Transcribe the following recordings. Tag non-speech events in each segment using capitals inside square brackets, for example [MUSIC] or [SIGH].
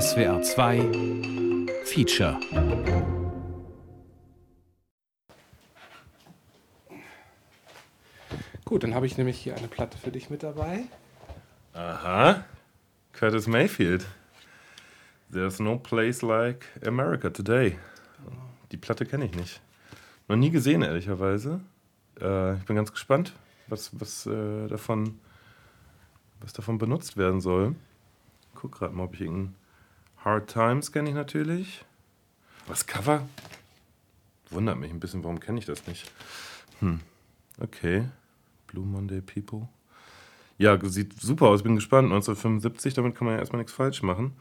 SWR 2 Feature Gut, dann habe ich nämlich hier eine Platte für dich mit dabei. Aha. Curtis Mayfield. There's no place like America today. Die Platte kenne ich nicht. Noch nie gesehen, ehrlicherweise. Äh, ich bin ganz gespannt, was, was, äh, davon, was davon benutzt werden soll. Guck gerade mal, ob ich irgendein Hard Times kenne ich natürlich. Was Cover? Wundert mich ein bisschen, warum kenne ich das nicht? Hm. Okay. Blue Monday People. Ja, sieht super aus, bin gespannt. 1975, damit kann man ja erstmal nichts falsch machen.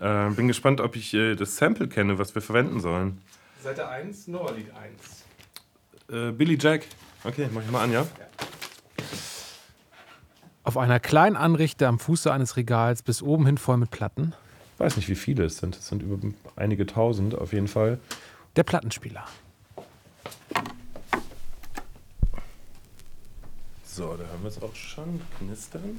Äh, bin gespannt, ob ich äh, das Sample kenne, was wir verwenden sollen. Seite 1, Noah-Lied 1. Äh, Billy Jack. Okay, mach ich mal an, ja? Auf einer kleinen Anrichte am Fuße eines Regals bis oben hin voll mit Platten. Ich weiß nicht, wie viele es sind. Es sind über einige tausend auf jeden Fall. Der Plattenspieler. So, da haben wir es auch schon. Knistern.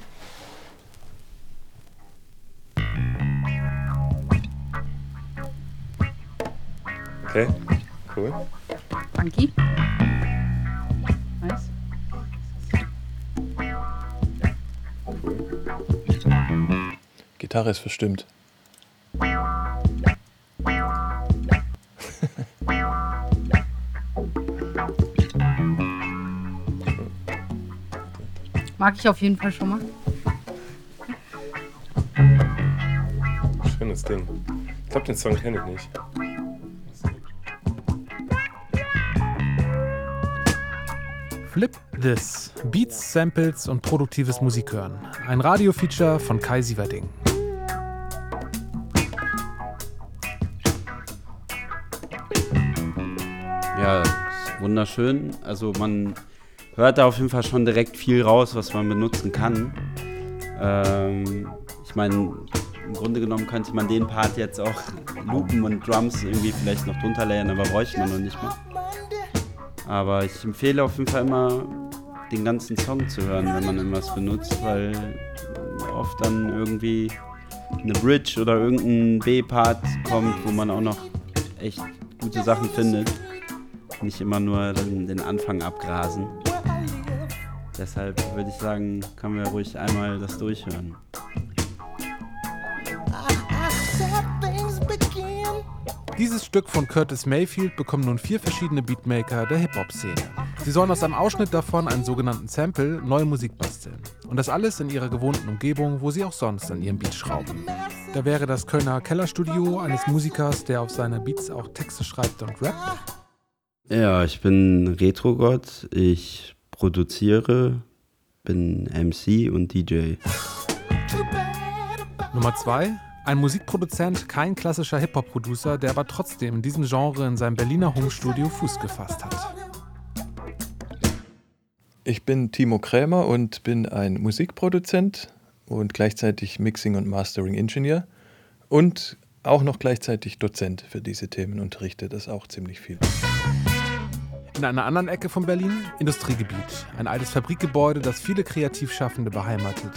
Okay, cool. Funky. Nice. Gitarre ist verstimmt. Mag ich auf jeden Fall schon mal. Schönes Ding. Ich glaube, den Song kenne ich nicht. Flip This. Beats, Samples und produktives Musikhören. Ein Radiofeature von Kai Sieverding. Ja, ist wunderschön. Also man hört da auf jeden Fall schon direkt viel raus, was man benutzen kann. Ähm, ich meine, im Grunde genommen könnte man den Part jetzt auch Loopen und Drums irgendwie vielleicht noch drunter layern, aber bräuchte man noch nicht mehr. Aber ich empfehle auf jeden Fall immer, den ganzen Song zu hören, wenn man irgendwas benutzt, weil oft dann irgendwie eine Bridge oder irgendein B-Part kommt, wo man auch noch echt gute Sachen findet. Nicht immer nur den Anfang abgrasen. Deshalb würde ich sagen, können wir ruhig einmal das durchhören. Dieses Stück von Curtis Mayfield bekommen nun vier verschiedene Beatmaker der Hip-Hop-Szene. Sie sollen aus einem Ausschnitt davon, einen sogenannten Sample, neue Musik basteln. Und das alles in ihrer gewohnten Umgebung, wo sie auch sonst an ihrem Beat schrauben. Da wäre das Kölner Kellerstudio eines Musikers, der auf seine Beats auch Texte schreibt und rappt. Ja, ich bin Retrogott. Ich produziere, bin MC und DJ. Nummer zwei, ein Musikproduzent, kein klassischer Hip-Hop-Producer, der aber trotzdem in diesem Genre in seinem Berliner Home-Studio Fuß gefasst hat. Ich bin Timo Krämer und bin ein Musikproduzent und gleichzeitig Mixing- und Mastering-Ingenieur und auch noch gleichzeitig Dozent für diese Themen, unterrichte das auch ziemlich viel. In einer anderen Ecke von Berlin Industriegebiet, ein altes Fabrikgebäude, das viele Kreativschaffende beheimatet.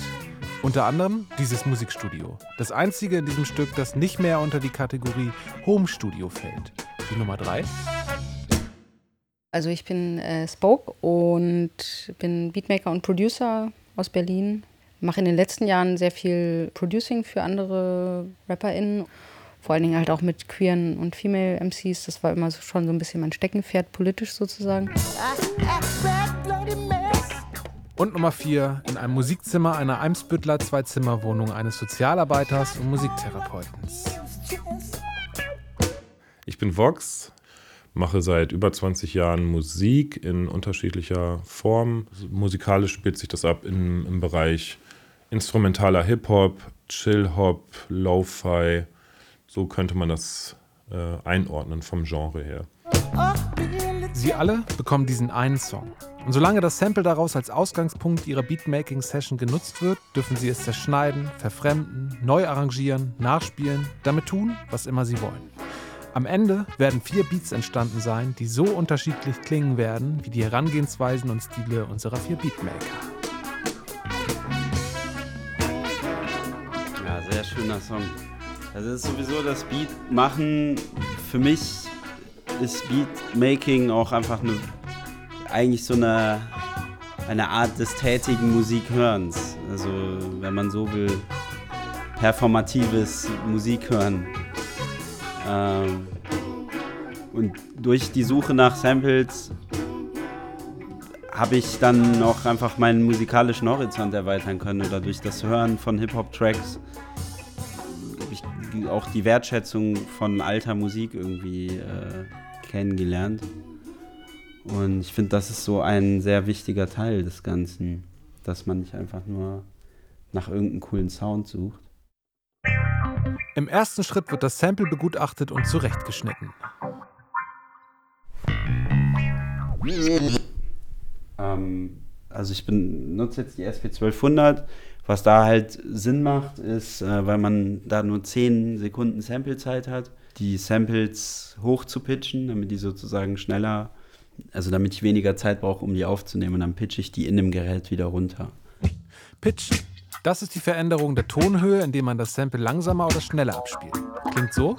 Unter anderem dieses Musikstudio. Das einzige in diesem Stück, das nicht mehr unter die Kategorie Home Studio fällt. Die Nummer drei. Also ich bin äh, Spoke und bin Beatmaker und Producer aus Berlin. Mache in den letzten Jahren sehr viel Producing für andere RapperInnen. Vor allen Dingen halt auch mit queeren und Female MCs. Das war immer so schon so ein bisschen mein Steckenpferd, politisch sozusagen. Und Nummer vier, in einem Musikzimmer einer Eimsbüttler Zwei-Zimmer-Wohnung eines Sozialarbeiters und Musiktherapeuten. Ich bin Vox, mache seit über 20 Jahren Musik in unterschiedlicher Form. Musikalisch spielt sich das ab im, im Bereich instrumentaler Hip-Hop, Chill-Hop, Lo-Fi. So könnte man das äh, einordnen vom Genre her. Sie alle bekommen diesen einen Song. Und solange das Sample daraus als Ausgangspunkt ihrer Beatmaking-Session genutzt wird, dürfen sie es zerschneiden, verfremden, neu arrangieren, nachspielen, damit tun, was immer sie wollen. Am Ende werden vier Beats entstanden sein, die so unterschiedlich klingen werden wie die Herangehensweisen und Stile unserer vier Beatmaker. Ja, sehr schöner Song. Also das ist sowieso das Beat machen. Für mich ist Beatmaking auch einfach eine, eigentlich so eine, eine Art des tätigen Musikhörens. Also wenn man so will, performatives Musikhören. Ähm, und durch die Suche nach Samples habe ich dann auch einfach meinen musikalischen Horizont erweitern können oder durch das Hören von Hip-Hop-Tracks auch die Wertschätzung von alter Musik irgendwie äh, kennengelernt. Und ich finde, das ist so ein sehr wichtiger Teil des Ganzen, dass man nicht einfach nur nach irgendeinem coolen Sound sucht. Im ersten Schritt wird das Sample begutachtet und zurechtgeschnitten. Ähm, also ich benutze jetzt die SP1200. Was da halt Sinn macht, ist, äh, weil man da nur 10 Sekunden Samplezeit hat, die Samples hoch zu pitchen, damit die sozusagen schneller, also damit ich weniger Zeit brauche, um die aufzunehmen. Und dann pitche ich die in dem Gerät wieder runter. Pitch. Das ist die Veränderung der Tonhöhe, indem man das Sample langsamer oder schneller abspielt. Klingt so.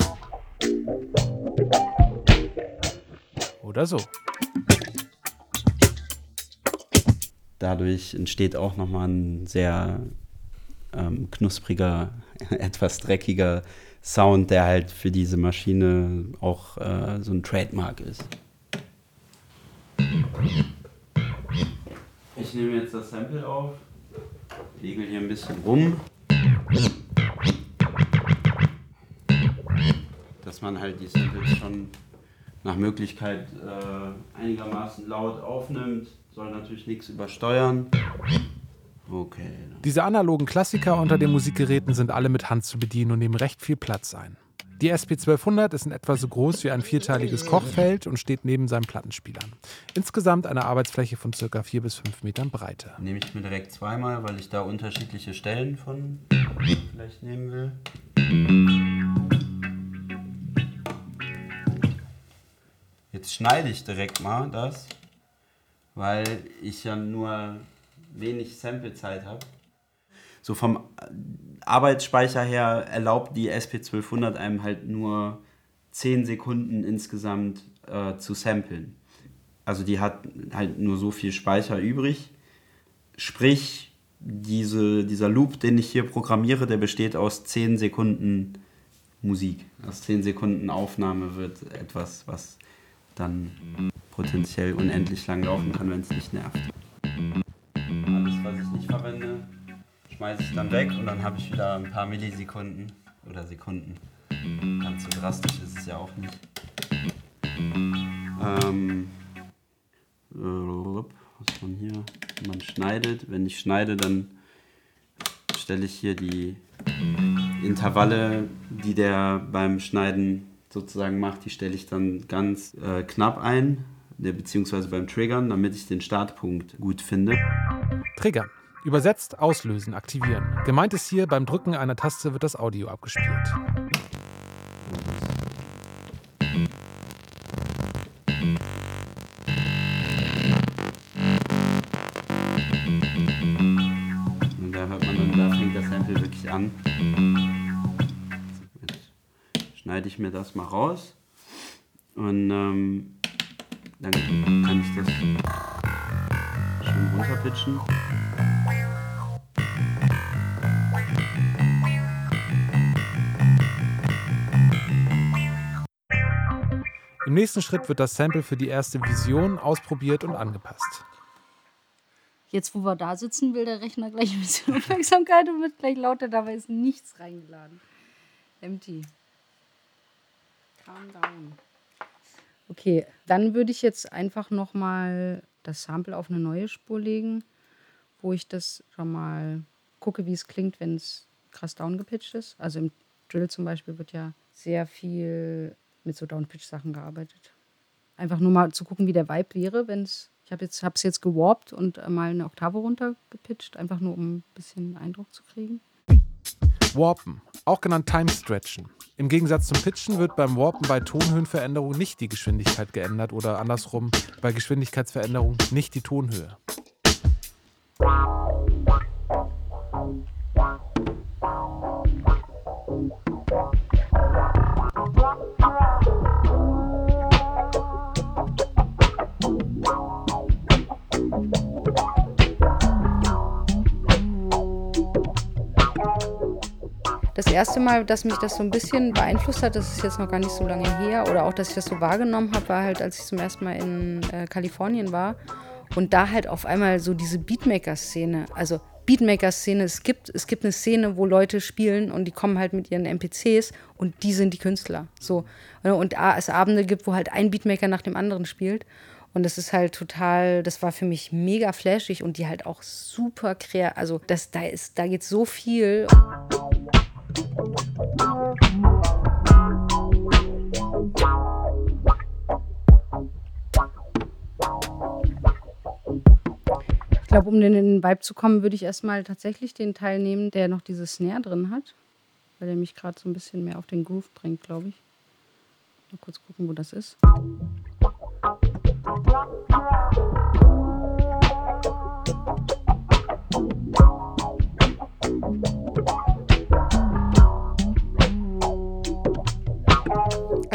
Oder so. Dadurch entsteht auch nochmal ein sehr ähm, knuspriger, [LAUGHS] etwas dreckiger Sound, der halt für diese Maschine auch äh, so ein Trademark ist. Ich nehme jetzt das Sample auf, legel hier ein bisschen rum. Dass man halt die Samples schon nach Möglichkeit äh, einigermaßen laut aufnimmt, soll natürlich nichts übersteuern. Okay. Diese analogen Klassiker unter den Musikgeräten sind alle mit Hand zu bedienen und nehmen recht viel Platz ein. Die SP1200 ist in etwa so groß wie ein vierteiliges Kochfeld und steht neben seinen Plattenspielern. Insgesamt eine Arbeitsfläche von ca. 4 bis 5 Metern Breite. Nehme ich mir direkt zweimal, weil ich da unterschiedliche Stellen von vielleicht nehmen will. Jetzt schneide ich direkt mal das, weil ich ja nur wenig Samplezeit habe. So vom Arbeitsspeicher her erlaubt die SP1200 einem halt nur 10 Sekunden insgesamt äh, zu samplen. Also die hat halt nur so viel Speicher übrig. Sprich, diese, dieser Loop, den ich hier programmiere, der besteht aus 10 Sekunden Musik. Aus 10 Sekunden Aufnahme wird etwas, was dann potenziell unendlich lang laufen kann, wenn es nicht nervt was ich nicht verwende, schmeiße ich dann weg und dann habe ich wieder ein paar Millisekunden oder Sekunden. Ganz so drastisch ist es ja auch nicht. Ähm, was man hier, man schneidet. Wenn ich schneide, dann stelle ich hier die Intervalle, die der beim Schneiden sozusagen macht, die stelle ich dann ganz äh, knapp ein, beziehungsweise beim Triggern, damit ich den Startpunkt gut finde. Triggern. Übersetzt auslösen, aktivieren. Gemeint ist hier, beim Drücken einer Taste wird das Audio abgespielt. Und da hört man dann, da fängt das Sample wirklich an. Jetzt schneide ich mir das mal raus und ähm, dann kann ich das schön runterpitchen. Im nächsten Schritt wird das Sample für die erste Vision ausprobiert und angepasst. Jetzt, wo wir da sitzen, will der Rechner gleich ein bisschen [LAUGHS] Aufmerksamkeit und wird gleich lauter. Dabei ist nichts reingeladen. Empty. Calm down. Okay, dann würde ich jetzt einfach noch mal das Sample auf eine neue Spur legen, wo ich das schon mal gucke, wie es klingt, wenn es krass downgepitcht ist. Also im Drill zum Beispiel wird ja sehr viel mit so Downpitch-Sachen gearbeitet. Einfach nur mal zu gucken, wie der Vibe wäre, wenn es. Ich habe es jetzt, jetzt gewarpt und mal eine Oktave runtergepitcht, einfach nur um ein bisschen Eindruck zu kriegen. Warpen, auch genannt Time Stretchen. Im Gegensatz zum Pitchen wird beim Warpen bei Tonhöhenveränderung nicht die Geschwindigkeit geändert oder andersrum bei Geschwindigkeitsveränderung nicht die Tonhöhe. Das erste Mal, dass mich das so ein bisschen beeinflusst hat, das ist jetzt noch gar nicht so lange her, oder auch, dass ich das so wahrgenommen habe, war halt, als ich zum ersten Mal in äh, Kalifornien war und da halt auf einmal so diese Beatmaker-Szene, also Beatmaker-Szene, es gibt, es gibt eine Szene, wo Leute spielen und die kommen halt mit ihren NPCs und die sind die Künstler. So. Und es Abende gibt, wo halt ein Beatmaker nach dem anderen spielt. Und das ist halt total, das war für mich mega flashig und die halt auch super kreativ. Also das, da, ist, da geht so viel. Ich glaube, um in den Vibe zu kommen, würde ich erstmal tatsächlich den Teil nehmen, der noch diese Snare drin hat. Weil der mich gerade so ein bisschen mehr auf den Groove bringt, glaube ich. Mal kurz gucken, wo das ist.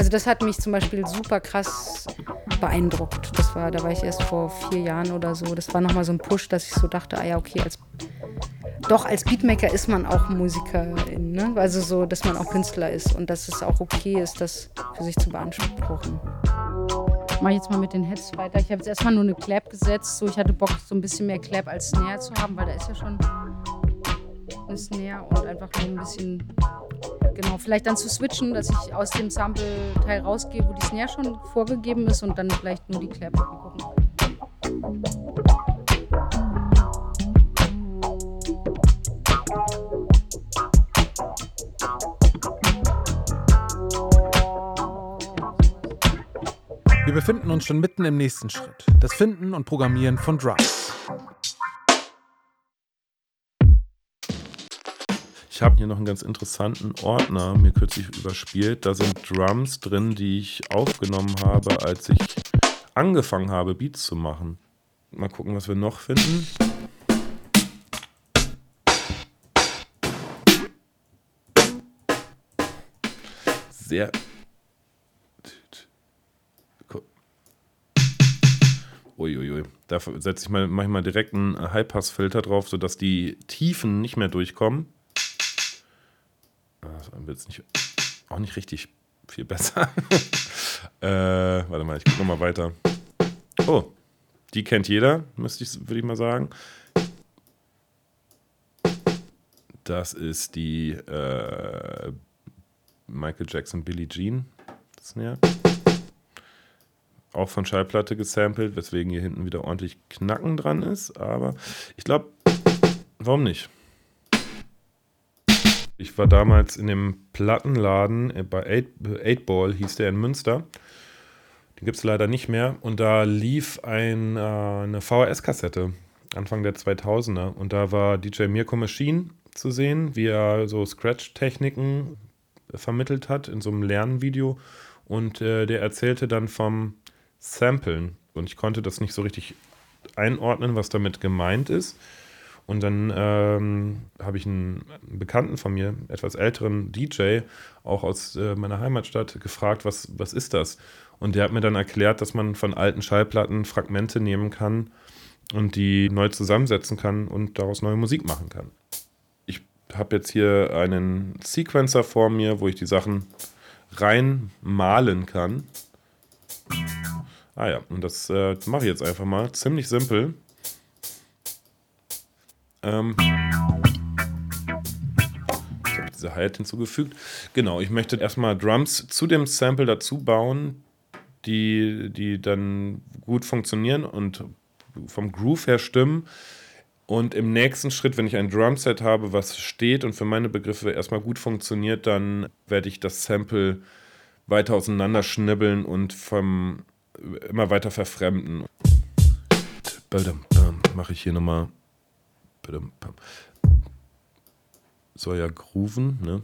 Also das hat mich zum Beispiel super krass beeindruckt. Das war, da war ich erst vor vier Jahren oder so. Das war nochmal so ein Push, dass ich so dachte, ah ja, okay, als, doch als Beatmaker ist man auch Musikerin. Ne? Also so, dass man auch Künstler ist und dass es auch okay ist, das für sich zu beanspruchen. Ich mache jetzt mal mit den Heads weiter. Ich habe jetzt erstmal nur eine Clap gesetzt. So, ich hatte Bock, so ein bisschen mehr Clap als Snare zu haben, weil da ist ja schon eine Snare und einfach nur ein bisschen genau, vielleicht dann zu switchen, dass ich aus dem Sample-Teil rausgehe, wo die Snare schon vorgegeben ist und dann vielleicht nur die Clap. Gucken. Wir befinden uns schon mitten im nächsten Schritt, das Finden und Programmieren von Drums. Ich habe hier noch einen ganz interessanten Ordner mir kürzlich überspielt. Da sind Drums drin, die ich aufgenommen habe, als ich angefangen habe, Beats zu machen. Mal gucken, was wir noch finden. Sehr. Uiuiui. Da setze ich mal manchmal direkt einen Highpass-Filter drauf, sodass die Tiefen nicht mehr durchkommen wird es nicht, auch nicht richtig viel besser. [LAUGHS] äh, warte mal, ich gucke nochmal weiter. Oh, die kennt jeder, müsste ich, würde ich mal sagen. Das ist die äh, Michael Jackson Billie Jean. Snare. Auch von Schallplatte gesampelt, weswegen hier hinten wieder ordentlich Knacken dran ist. Aber ich glaube, warum nicht? Ich war damals in dem Plattenladen äh, bei 8 Ball, hieß der in Münster. Den gibt es leider nicht mehr. Und da lief ein, äh, eine VHS-Kassette, Anfang der 2000er. Und da war DJ Mirko Machine zu sehen, wie er so Scratch-Techniken vermittelt hat in so einem Lernvideo. Und äh, der erzählte dann vom Samplen. Und ich konnte das nicht so richtig einordnen, was damit gemeint ist. Und dann ähm, habe ich einen Bekannten von mir, etwas älteren DJ, auch aus äh, meiner Heimatstadt, gefragt, was, was ist das? Und der hat mir dann erklärt, dass man von alten Schallplatten Fragmente nehmen kann und die neu zusammensetzen kann und daraus neue Musik machen kann. Ich habe jetzt hier einen Sequencer vor mir, wo ich die Sachen reinmalen kann. Ah ja, und das äh, mache ich jetzt einfach mal. Ziemlich simpel. Ähm, ich habe diese Hi-Hat hinzugefügt. Genau, ich möchte erstmal Drums zu dem Sample dazu bauen, die, die dann gut funktionieren und vom Groove her stimmen. Und im nächsten Schritt, wenn ich ein Drumset habe, was steht und für meine Begriffe erstmal gut funktioniert, dann werde ich das Sample weiter auseinanderschnibbeln und vom immer weiter verfremden. Mache ich hier nochmal soll ja grooven, ne?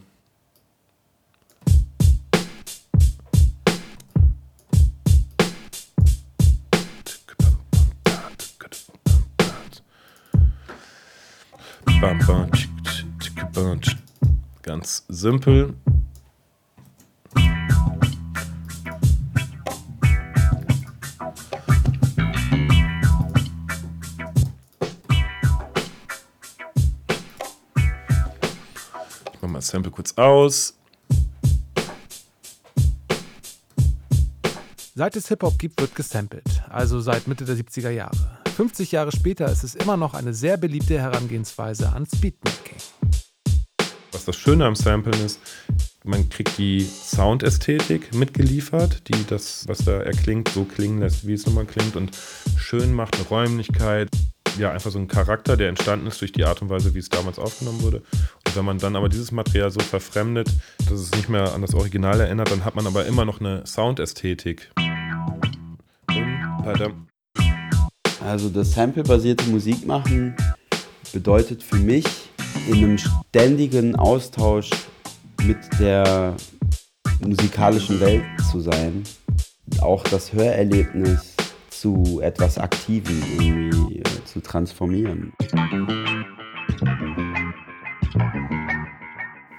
Ganz simpel. Sample kurz aus. Seit es Hip-Hop gibt, wird gesampelt, also seit Mitte der 70er Jahre. 50 Jahre später ist es immer noch eine sehr beliebte Herangehensweise ans Beatmaking. Was das Schöne am Samplen ist, man kriegt die Soundästhetik mitgeliefert, die das, was da erklingt, so klingen lässt, wie es nun mal klingt und schön macht eine Räumlichkeit. Ja, einfach so ein Charakter, der entstanden ist durch die Art und Weise, wie es damals aufgenommen wurde. Und wenn man dann aber dieses Material so verfremdet, dass es nicht mehr an das Original erinnert, dann hat man aber immer noch eine Soundästhetik. Also das Sample-basierte Musik machen bedeutet für mich in einem ständigen Austausch mit der musikalischen Welt zu sein. Auch das Hörerlebnis zu etwas Aktivem irgendwie äh, zu transformieren.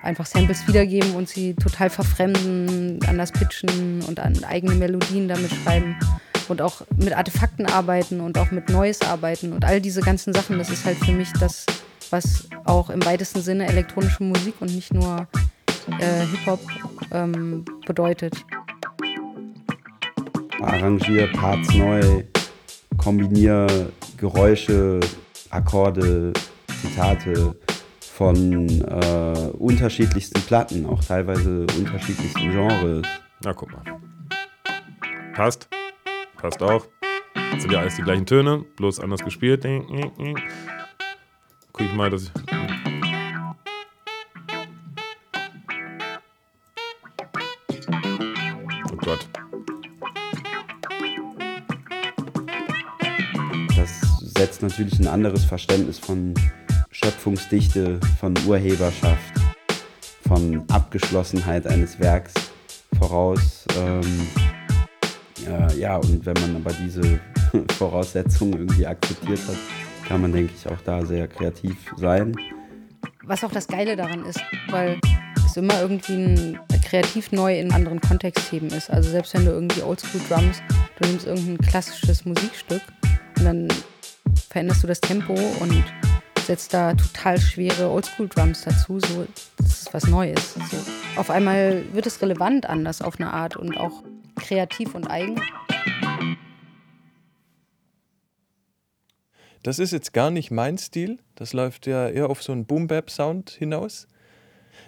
Einfach Samples wiedergeben und sie total verfremden, anders pitchen und an eigene Melodien damit schreiben und auch mit Artefakten arbeiten und auch mit Neues arbeiten und all diese ganzen Sachen, das ist halt für mich das, was auch im weitesten Sinne elektronische Musik und nicht nur äh, Hip-Hop ähm, bedeutet. Arrangier Parts neu, kombinier Geräusche, Akkorde, Zitate von äh, unterschiedlichsten Platten, auch teilweise unterschiedlichsten Genres. Na, guck mal. Passt. Passt auch. Das sind ja alles die gleichen Töne, bloß anders gespielt. Guck ich mal, dass ich. Oh Gott. Setzt natürlich ein anderes Verständnis von Schöpfungsdichte, von Urheberschaft, von Abgeschlossenheit eines Werks voraus. Ähm, äh, ja, und wenn man aber diese [LAUGHS] Voraussetzungen irgendwie akzeptiert hat, kann man, denke ich, auch da sehr kreativ sein. Was auch das Geile daran ist, weil es immer irgendwie ein kreativ neu in anderen Kontext heben ist. Also selbst wenn du irgendwie Oldschool Drums, du nimmst irgendein klassisches Musikstück und dann veränderst du das Tempo und setzt da total schwere Oldschool Drums dazu, so das ist was Neues. So. Auf einmal wird es relevant anders auf eine Art und auch kreativ und eigen. Das ist jetzt gar nicht mein Stil. Das läuft ja eher auf so einen Boom-Bap-Sound hinaus.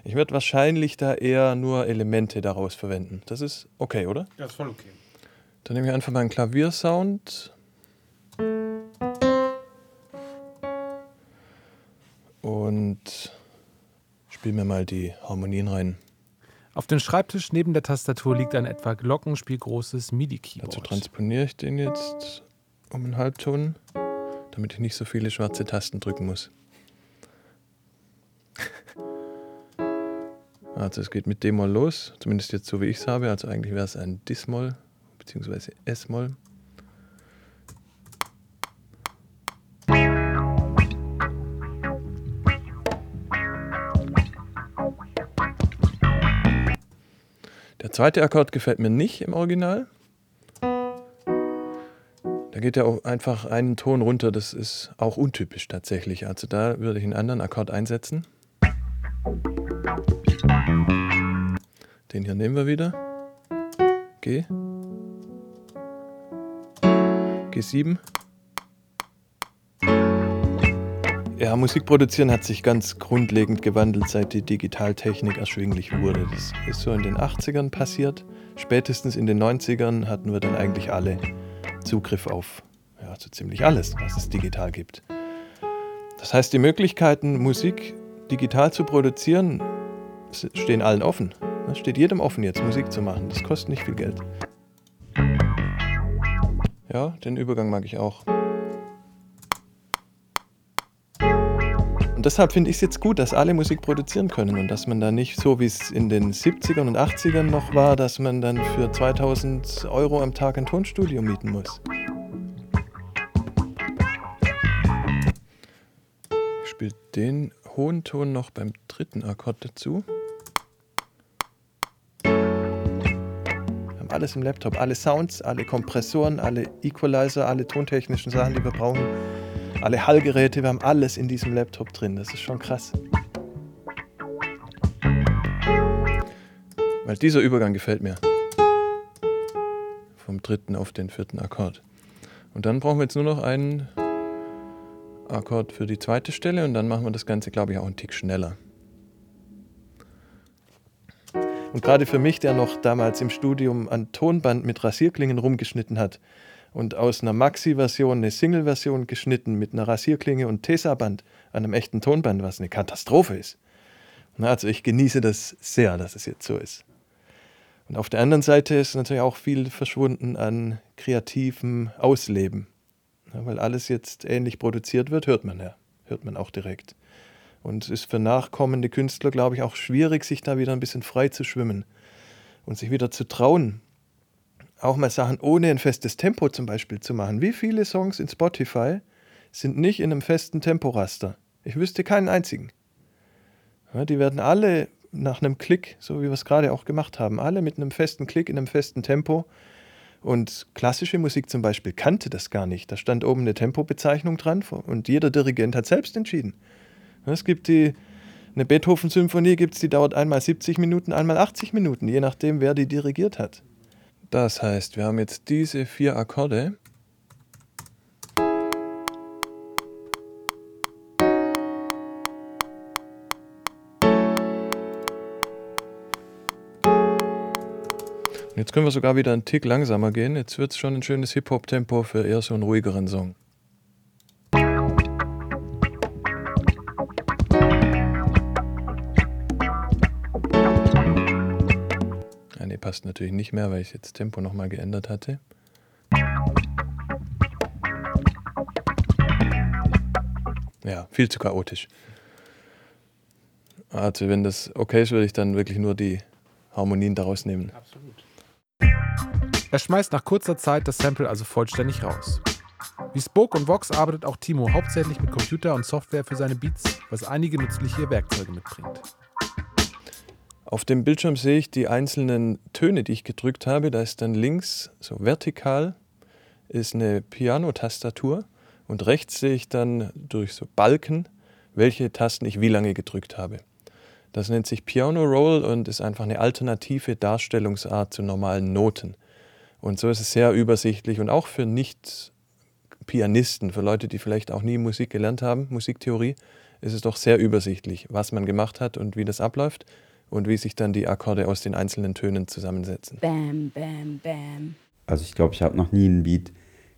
Ich werde wahrscheinlich da eher nur Elemente daraus verwenden. Das ist okay, oder? Ja, ist voll okay. Dann nehme ich einfach mal einen Klaviersound. Und spiele mir mal die Harmonien rein. Auf dem Schreibtisch neben der Tastatur liegt ein etwa glockenspielgroßes MIDI-Keyboard. Dazu transponiere ich den jetzt um einen Halbton, damit ich nicht so viele schwarze Tasten drücken muss. [LAUGHS] Also es geht mit D-Moll los, zumindest jetzt so wie ich es habe. Also eigentlich wäre es ein Dis-Moll bzw. S-Moll. Der zweite Akkord gefällt mir nicht im Original. Da geht er auch einfach einen Ton runter. Das ist auch untypisch tatsächlich. Also da würde ich einen anderen Akkord einsetzen. Den hier nehmen wir wieder. G. G7. Ja, Musik produzieren hat sich ganz grundlegend gewandelt, seit die Digitaltechnik erschwinglich wurde. Das ist so in den 80ern passiert. Spätestens in den 90ern hatten wir dann eigentlich alle Zugriff auf ja, so ziemlich alles, was es digital gibt. Das heißt, die Möglichkeiten, Musik digital zu produzieren, stehen allen offen. Es steht jedem offen, jetzt Musik zu machen. Das kostet nicht viel Geld. Ja, den Übergang mag ich auch. Und deshalb finde ich es jetzt gut, dass alle Musik produzieren können und dass man da nicht so wie es in den 70ern und 80ern noch war, dass man dann für 2000 Euro am Tag ein Tonstudio mieten muss. Ich spiele den hohen Ton noch beim dritten Akkord dazu. Wir haben alles im Laptop, alle Sounds, alle Kompressoren, alle Equalizer, alle tontechnischen Sachen, die wir brauchen, alle Hallgeräte, wir haben alles in diesem Laptop drin. Das ist schon krass. Weil dieser Übergang gefällt mir. Vom dritten auf den vierten Akkord. Und dann brauchen wir jetzt nur noch einen Akkord für die zweite Stelle und dann machen wir das Ganze, glaube ich, auch einen Tick schneller. Und gerade für mich, der noch damals im Studium an Tonband mit Rasierklingen rumgeschnitten hat und aus einer Maxi-Version eine Single-Version geschnitten mit einer Rasierklinge und Tesa-Band an einem echten Tonband, was eine Katastrophe ist. Also ich genieße das sehr, dass es jetzt so ist. Und auf der anderen Seite ist natürlich auch viel verschwunden an kreativem Ausleben. Ja, weil alles jetzt ähnlich produziert wird, hört man ja. Hört man auch direkt. Und es ist für nachkommende Künstler, glaube ich, auch schwierig, sich da wieder ein bisschen frei zu schwimmen und sich wieder zu trauen, auch mal Sachen ohne ein festes Tempo zum Beispiel zu machen. Wie viele Songs in Spotify sind nicht in einem festen Temporaster? Ich wüsste keinen einzigen. Ja, die werden alle nach einem Klick, so wie wir es gerade auch gemacht haben, alle mit einem festen Klick in einem festen Tempo und klassische Musik zum Beispiel kannte das gar nicht. Da stand oben eine Tempobezeichnung dran und jeder Dirigent hat selbst entschieden. Es gibt die, eine Beethoven-Symphonie, gibt's, die dauert einmal 70 Minuten, einmal 80 Minuten, je nachdem, wer die dirigiert hat. Das heißt, wir haben jetzt diese vier Akkorde. Jetzt können wir sogar wieder einen Tick langsamer gehen. Jetzt wird es schon ein schönes Hip-Hop-Tempo für eher so einen ruhigeren Song. Passt natürlich nicht mehr, weil ich jetzt Tempo nochmal geändert hatte. Ja, viel zu chaotisch. Also wenn das okay ist, würde ich dann wirklich nur die Harmonien daraus nehmen. Absolut. Er schmeißt nach kurzer Zeit das Sample also vollständig raus. Wie Spoke und Vox arbeitet auch Timo hauptsächlich mit Computer und Software für seine Beats, was einige nützliche Werkzeuge mitbringt. Auf dem Bildschirm sehe ich die einzelnen Töne, die ich gedrückt habe. Da ist dann links, so vertikal, ist eine Piano-Tastatur und rechts sehe ich dann durch so Balken, welche Tasten ich wie lange gedrückt habe. Das nennt sich Piano Roll und ist einfach eine alternative Darstellungsart zu normalen Noten. Und so ist es sehr übersichtlich und auch für Nicht-Pianisten, für Leute, die vielleicht auch nie Musik gelernt haben, Musiktheorie, ist es doch sehr übersichtlich, was man gemacht hat und wie das abläuft und wie sich dann die Akkorde aus den einzelnen Tönen zusammensetzen. Bam, bam, bam. Also ich glaube, ich habe noch nie einen Beat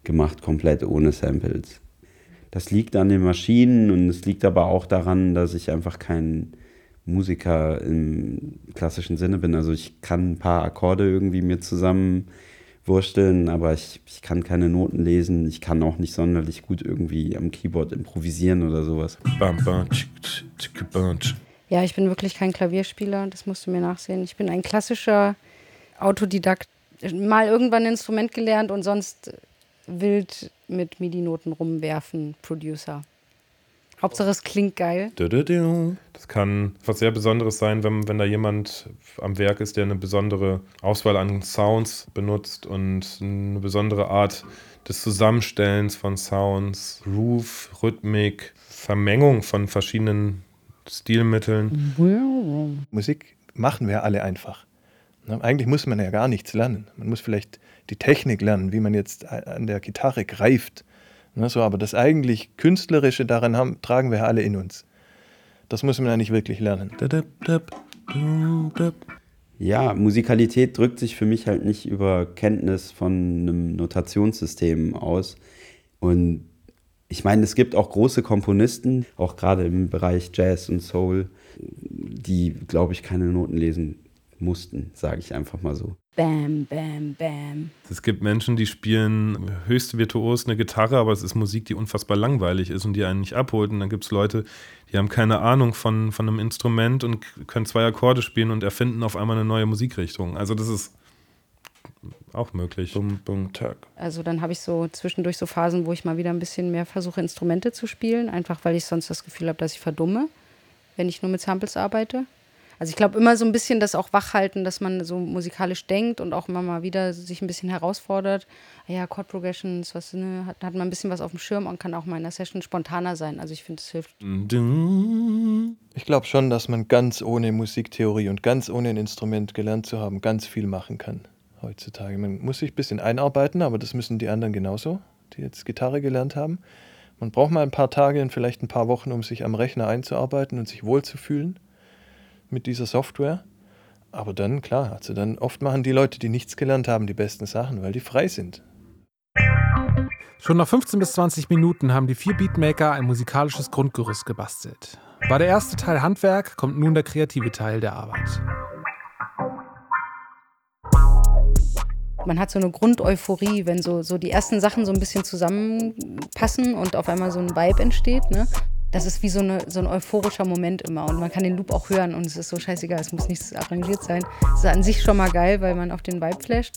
gemacht komplett ohne Samples. Das liegt an den Maschinen und es liegt aber auch daran, dass ich einfach kein Musiker im klassischen Sinne bin. Also ich kann ein paar Akkorde irgendwie mir zusammen wursteln, aber ich, ich kann keine Noten lesen. Ich kann auch nicht sonderlich gut irgendwie am Keyboard improvisieren oder sowas. Bam, bam, tschik, tschik, bam, tschik. Ja, ich bin wirklich kein Klavierspieler, das musst du mir nachsehen. Ich bin ein klassischer Autodidakt. Mal irgendwann ein Instrument gelernt und sonst wild mit MIDI-Noten rumwerfen, Producer. Hauptsache es klingt geil. Das kann was sehr Besonderes sein, wenn, wenn da jemand am Werk ist, der eine besondere Auswahl an Sounds benutzt und eine besondere Art des Zusammenstellens von Sounds, Groove, Rhythmik, Vermengung von verschiedenen Stilmitteln. Musik machen wir alle einfach. Eigentlich muss man ja gar nichts lernen. Man muss vielleicht die Technik lernen, wie man jetzt an der Gitarre greift. So, aber das eigentlich Künstlerische daran haben, tragen wir alle in uns. Das muss man ja nicht wirklich lernen. Ja, Musikalität drückt sich für mich halt nicht über Kenntnis von einem Notationssystem aus. Und ich meine, es gibt auch große Komponisten, auch gerade im Bereich Jazz und Soul, die, glaube ich, keine Noten lesen mussten, sage ich einfach mal so. Bam, bam, bam. Es gibt Menschen, die spielen höchst virtuos eine Gitarre, aber es ist Musik, die unfassbar langweilig ist und die einen nicht abholt. Und dann gibt es Leute, die haben keine Ahnung von, von einem Instrument und können zwei Akkorde spielen und erfinden auf einmal eine neue Musikrichtung. Also das ist auch möglich. Bum, bum, tag. Also dann habe ich so zwischendurch so Phasen, wo ich mal wieder ein bisschen mehr versuche, Instrumente zu spielen, einfach weil ich sonst das Gefühl habe, dass ich verdumme, wenn ich nur mit Samples arbeite. Also ich glaube immer so ein bisschen das auch wachhalten, dass man so musikalisch denkt und auch immer mal wieder sich ein bisschen herausfordert. Ja, Chord Progressions, was ne, hat, hat man ein bisschen was auf dem Schirm und kann auch mal in der Session spontaner sein. Also ich finde, es hilft. Ich glaube schon, dass man ganz ohne Musiktheorie und ganz ohne ein Instrument gelernt zu haben, ganz viel machen kann heutzutage. Man muss sich ein bisschen einarbeiten, aber das müssen die anderen genauso, die jetzt Gitarre gelernt haben. Man braucht mal ein paar Tage und vielleicht ein paar Wochen, um sich am Rechner einzuarbeiten und sich wohlzufühlen mit dieser Software. Aber dann, klar, also dann oft machen die Leute, die nichts gelernt haben, die besten Sachen, weil die frei sind. Schon nach 15 bis 20 Minuten haben die vier Beatmaker ein musikalisches Grundgerüst gebastelt. War der erste Teil Handwerk, kommt nun der kreative Teil der Arbeit. Man hat so eine Grundeuphorie, wenn so, so die ersten Sachen so ein bisschen zusammenpassen und auf einmal so ein Vibe entsteht. Ne? Das ist wie so, eine, so ein euphorischer Moment immer und man kann den Loop auch hören und es ist so scheißegal, es muss nichts arrangiert sein. Das ist an sich schon mal geil, weil man auf den Vibe flasht.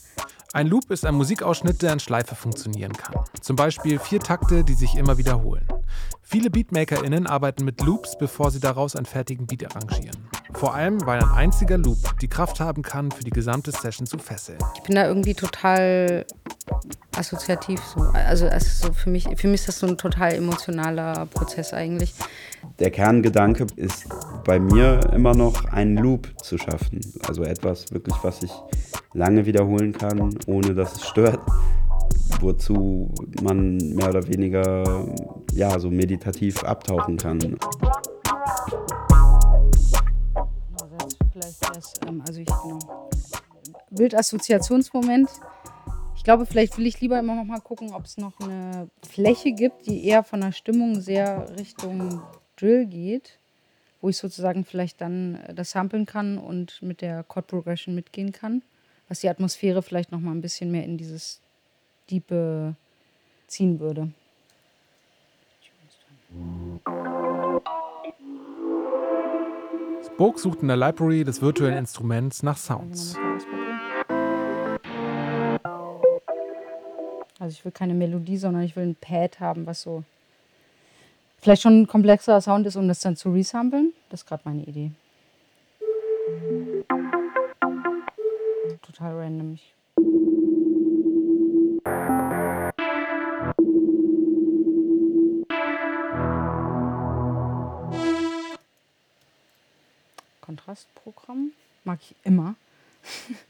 Ein Loop ist ein Musikausschnitt, der in Schleife funktionieren kann. Zum Beispiel vier Takte, die sich immer wiederholen. Viele BeatmakerInnen arbeiten mit Loops, bevor sie daraus einen fertigen Beat arrangieren. Vor allem, weil ein einziger Loop die Kraft haben kann, für die gesamte Session zu fesseln. Ich bin da irgendwie total assoziativ. So. Also, also so für, mich, für mich ist das so ein total emotionaler Prozess eigentlich. Der Kerngedanke ist bei mir immer noch, einen Loop zu schaffen. Also etwas wirklich, was ich lange wiederholen kann, ohne dass es stört. Wozu man mehr oder weniger ja, so meditativ abtauchen kann. Ähm, also ich, genau. Bildassoziationsmoment. Ich glaube, vielleicht will ich lieber immer noch mal gucken, ob es noch eine Fläche gibt, die eher von der Stimmung sehr Richtung Drill geht, wo ich sozusagen vielleicht dann äh, das samplen kann und mit der Chord Progression mitgehen kann, was die Atmosphäre vielleicht noch mal ein bisschen mehr in dieses Diepe ziehen würde. Spoke sucht in der Library des virtuellen Instruments nach Sounds. Also ich will keine Melodie, sondern ich will ein Pad haben, was so vielleicht schon ein komplexerer Sound ist, um das dann zu resamplen. Das ist gerade meine Idee. Total random. Ich Kontrastprogramm. Mag ich immer. [LAUGHS]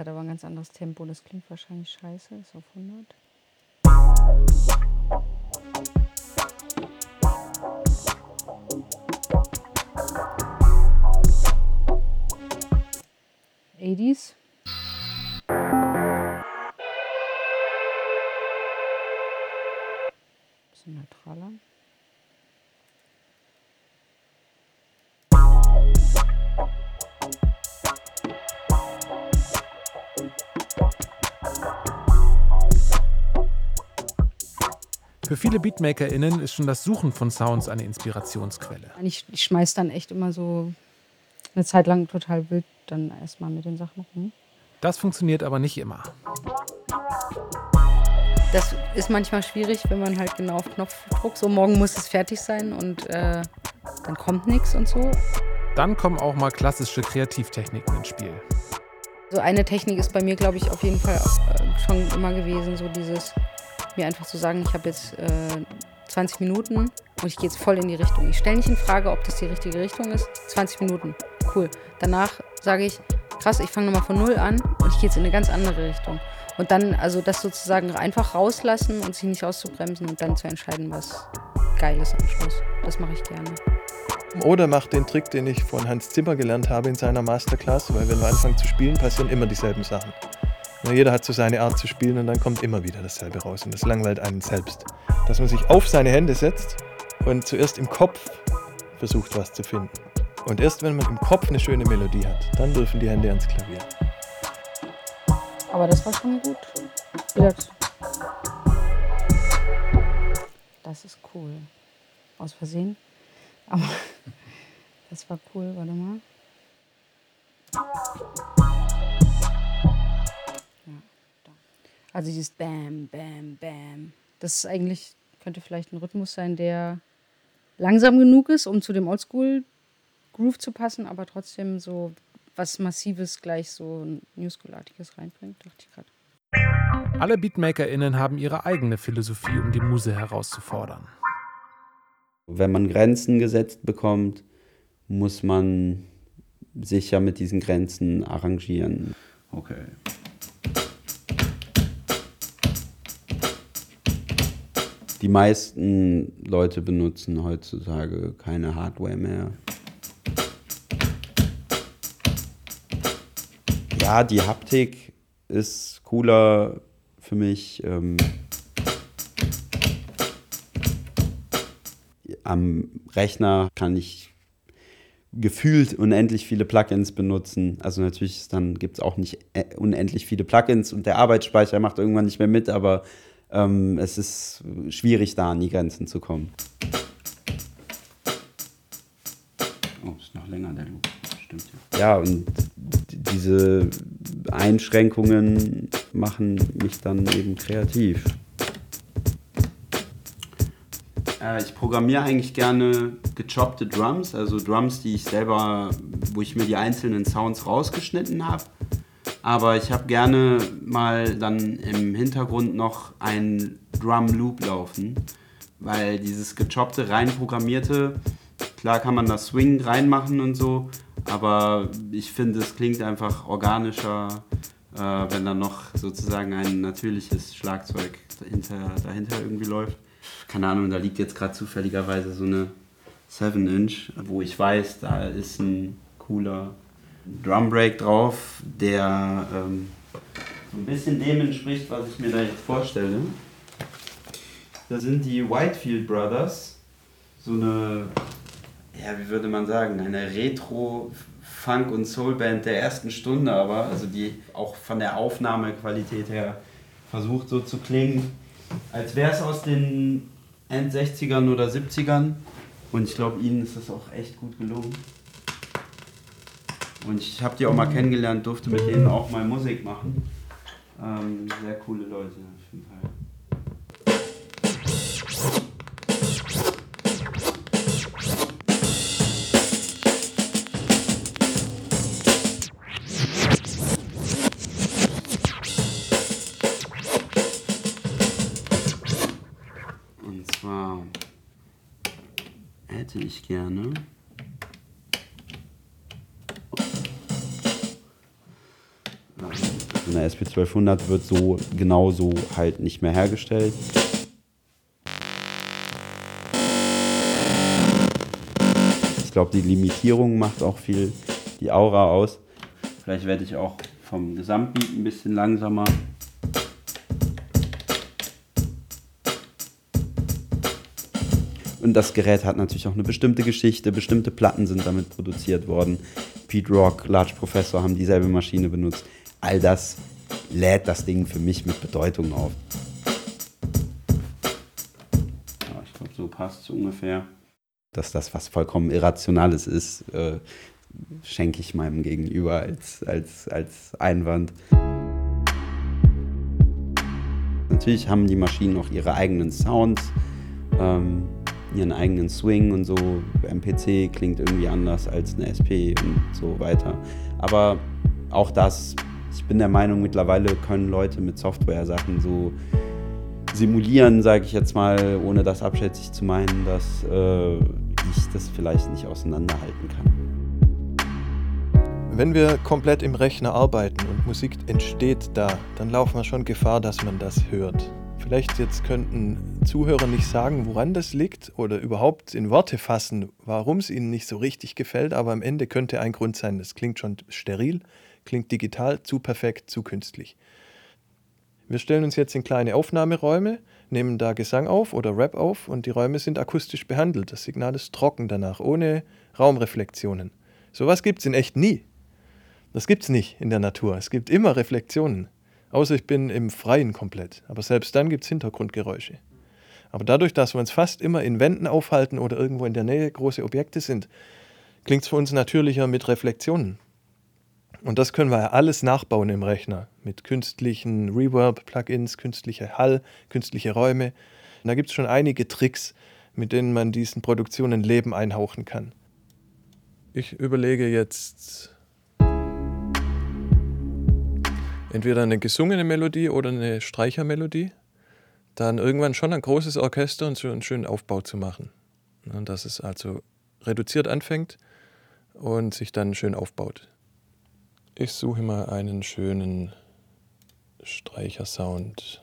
Hat aber ein ganz anderes Tempo. Das klingt wahrscheinlich scheiße. Ist auf 100. 80s. Viele BeatmakerInnen ist schon das Suchen von Sounds eine Inspirationsquelle. Ich, ich schmeiß dann echt immer so eine Zeit lang total wild dann erstmal mit den Sachen rum. Das funktioniert aber nicht immer. Das ist manchmal schwierig, wenn man halt genau auf Knopfdruck, so morgen muss es fertig sein und äh, dann kommt nichts und so. Dann kommen auch mal klassische Kreativtechniken ins Spiel. So eine Technik ist bei mir, glaube ich, auf jeden Fall äh, schon immer gewesen, so dieses mir einfach zu sagen, ich habe jetzt äh, 20 Minuten und ich gehe jetzt voll in die Richtung. Ich stelle nicht in Frage, ob das die richtige Richtung ist. 20 Minuten, cool. Danach sage ich, krass, ich fange nochmal von Null an und ich gehe jetzt in eine ganz andere Richtung. Und dann, also das sozusagen einfach rauslassen und sich nicht auszubremsen und dann zu entscheiden, was geil ist am Schluss. Das mache ich gerne. Oder macht den Trick, den ich von Hans Zimmer gelernt habe in seiner Masterclass, weil wenn wir anfangen zu spielen, passieren immer dieselben Sachen. Jeder hat so seine Art zu spielen und dann kommt immer wieder dasselbe raus und das langweilt einen selbst. Dass man sich auf seine Hände setzt und zuerst im Kopf versucht, was zu finden. Und erst wenn man im Kopf eine schöne Melodie hat, dann dürfen die Hände ans Klavier. Aber das war schon gut. Das ist cool. Aus Versehen. Aber [LAUGHS] das war cool, warte mal. Also dieses Bam, Bam, Bam. Das ist eigentlich, könnte vielleicht ein Rhythmus sein, der langsam genug ist, um zu dem Oldschool Groove zu passen, aber trotzdem so was Massives gleich so New School-artiges reinbringt, dachte ich gerade. Alle BeatmakerInnen haben ihre eigene Philosophie, um die Muse herauszufordern. Wenn man Grenzen gesetzt bekommt, muss man sich ja mit diesen Grenzen arrangieren. Okay. Die meisten Leute benutzen heutzutage keine Hardware mehr. Ja, die Haptik ist cooler für mich. Ähm, am Rechner kann ich gefühlt unendlich viele Plugins benutzen. Also natürlich gibt es auch nicht äh, unendlich viele Plugins und der Arbeitsspeicher macht irgendwann nicht mehr mit, aber ähm, es ist schwierig, da an die Grenzen zu kommen. Oh, ist noch länger der Loop. Stimmt ja. Ja, und diese Einschränkungen machen mich dann eben kreativ. Äh, ich programmiere eigentlich gerne gechoppte Drums, also Drums, die ich selber, wo ich mir die einzelnen Sounds rausgeschnitten habe. Aber ich habe gerne mal dann im Hintergrund noch einen Drum Loop laufen, weil dieses gechoppte, rein programmierte, klar kann man das Swing reinmachen und so, aber ich finde, es klingt einfach organischer, äh, wenn dann noch sozusagen ein natürliches Schlagzeug dahinter, dahinter irgendwie läuft. Keine Ahnung, da liegt jetzt gerade zufälligerweise so eine 7-Inch, wo ich weiß, da ist ein cooler Drumbreak drauf, der ähm, so ein bisschen dem entspricht, was ich mir da jetzt vorstelle. Da sind die Whitefield Brothers, so eine, ja, wie würde man sagen, eine Retro- Funk- und Soul-Band der ersten Stunde, aber also die auch von der Aufnahmequalität her versucht so zu klingen, als wäre es aus den End 60ern oder 70ern. Und ich glaube, ihnen ist das auch echt gut gelungen. Und ich habe die auch mal kennengelernt, durfte mit denen auch mal Musik machen. Ähm, sehr coole Leute auf jeden Fall. ich gerne. Eine SP1200 wird so genauso halt nicht mehr hergestellt. Ich glaube, die Limitierung macht auch viel die Aura aus. Vielleicht werde ich auch vom Gesamtbeat ein bisschen langsamer. Und das Gerät hat natürlich auch eine bestimmte Geschichte, bestimmte Platten sind damit produziert worden. Pete Rock, Large Professor haben dieselbe Maschine benutzt. All das lädt das Ding für mich mit Bedeutung auf. Ja, ich glaube, so passt es ungefähr. Dass das was vollkommen Irrationales ist, äh, schenke ich meinem Gegenüber als, als, als Einwand. Natürlich haben die Maschinen auch ihre eigenen Sounds. Ähm, ihren eigenen Swing und so. MPC klingt irgendwie anders als eine SP und so weiter. Aber auch das, ich bin der Meinung, mittlerweile können Leute mit Software Sachen so simulieren, sage ich jetzt mal, ohne das abschätzig zu meinen, dass äh, ich das vielleicht nicht auseinanderhalten kann. Wenn wir komplett im Rechner arbeiten und Musik entsteht da, dann laufen wir schon Gefahr, dass man das hört. Vielleicht jetzt könnten Zuhörer nicht sagen, woran das liegt oder überhaupt in Worte fassen, warum es ihnen nicht so richtig gefällt, aber am Ende könnte ein Grund sein, das klingt schon steril, klingt digital, zu perfekt, zu künstlich. Wir stellen uns jetzt in kleine Aufnahmeräume, nehmen da Gesang auf oder Rap auf und die Räume sind akustisch behandelt. Das Signal ist trocken danach, ohne Raumreflexionen. Sowas gibt es in echt nie. Das gibt es nicht in der Natur. Es gibt immer Reflexionen. Außer ich bin im Freien komplett. Aber selbst dann gibt es Hintergrundgeräusche. Aber dadurch, dass wir uns fast immer in Wänden aufhalten oder irgendwo in der Nähe große Objekte sind, klingt es für uns natürlicher mit Reflexionen. Und das können wir ja alles nachbauen im Rechner mit künstlichen Reverb-Plugins, künstliche Hall, künstliche Räume. Und da gibt es schon einige Tricks, mit denen man diesen Produktionen Leben einhauchen kann. Ich überlege jetzt entweder eine gesungene Melodie oder eine Streichermelodie. Dann irgendwann schon ein großes Orchester und so einen schönen Aufbau zu machen. Und dass es also reduziert anfängt und sich dann schön aufbaut. Ich suche mal einen schönen Streichersound.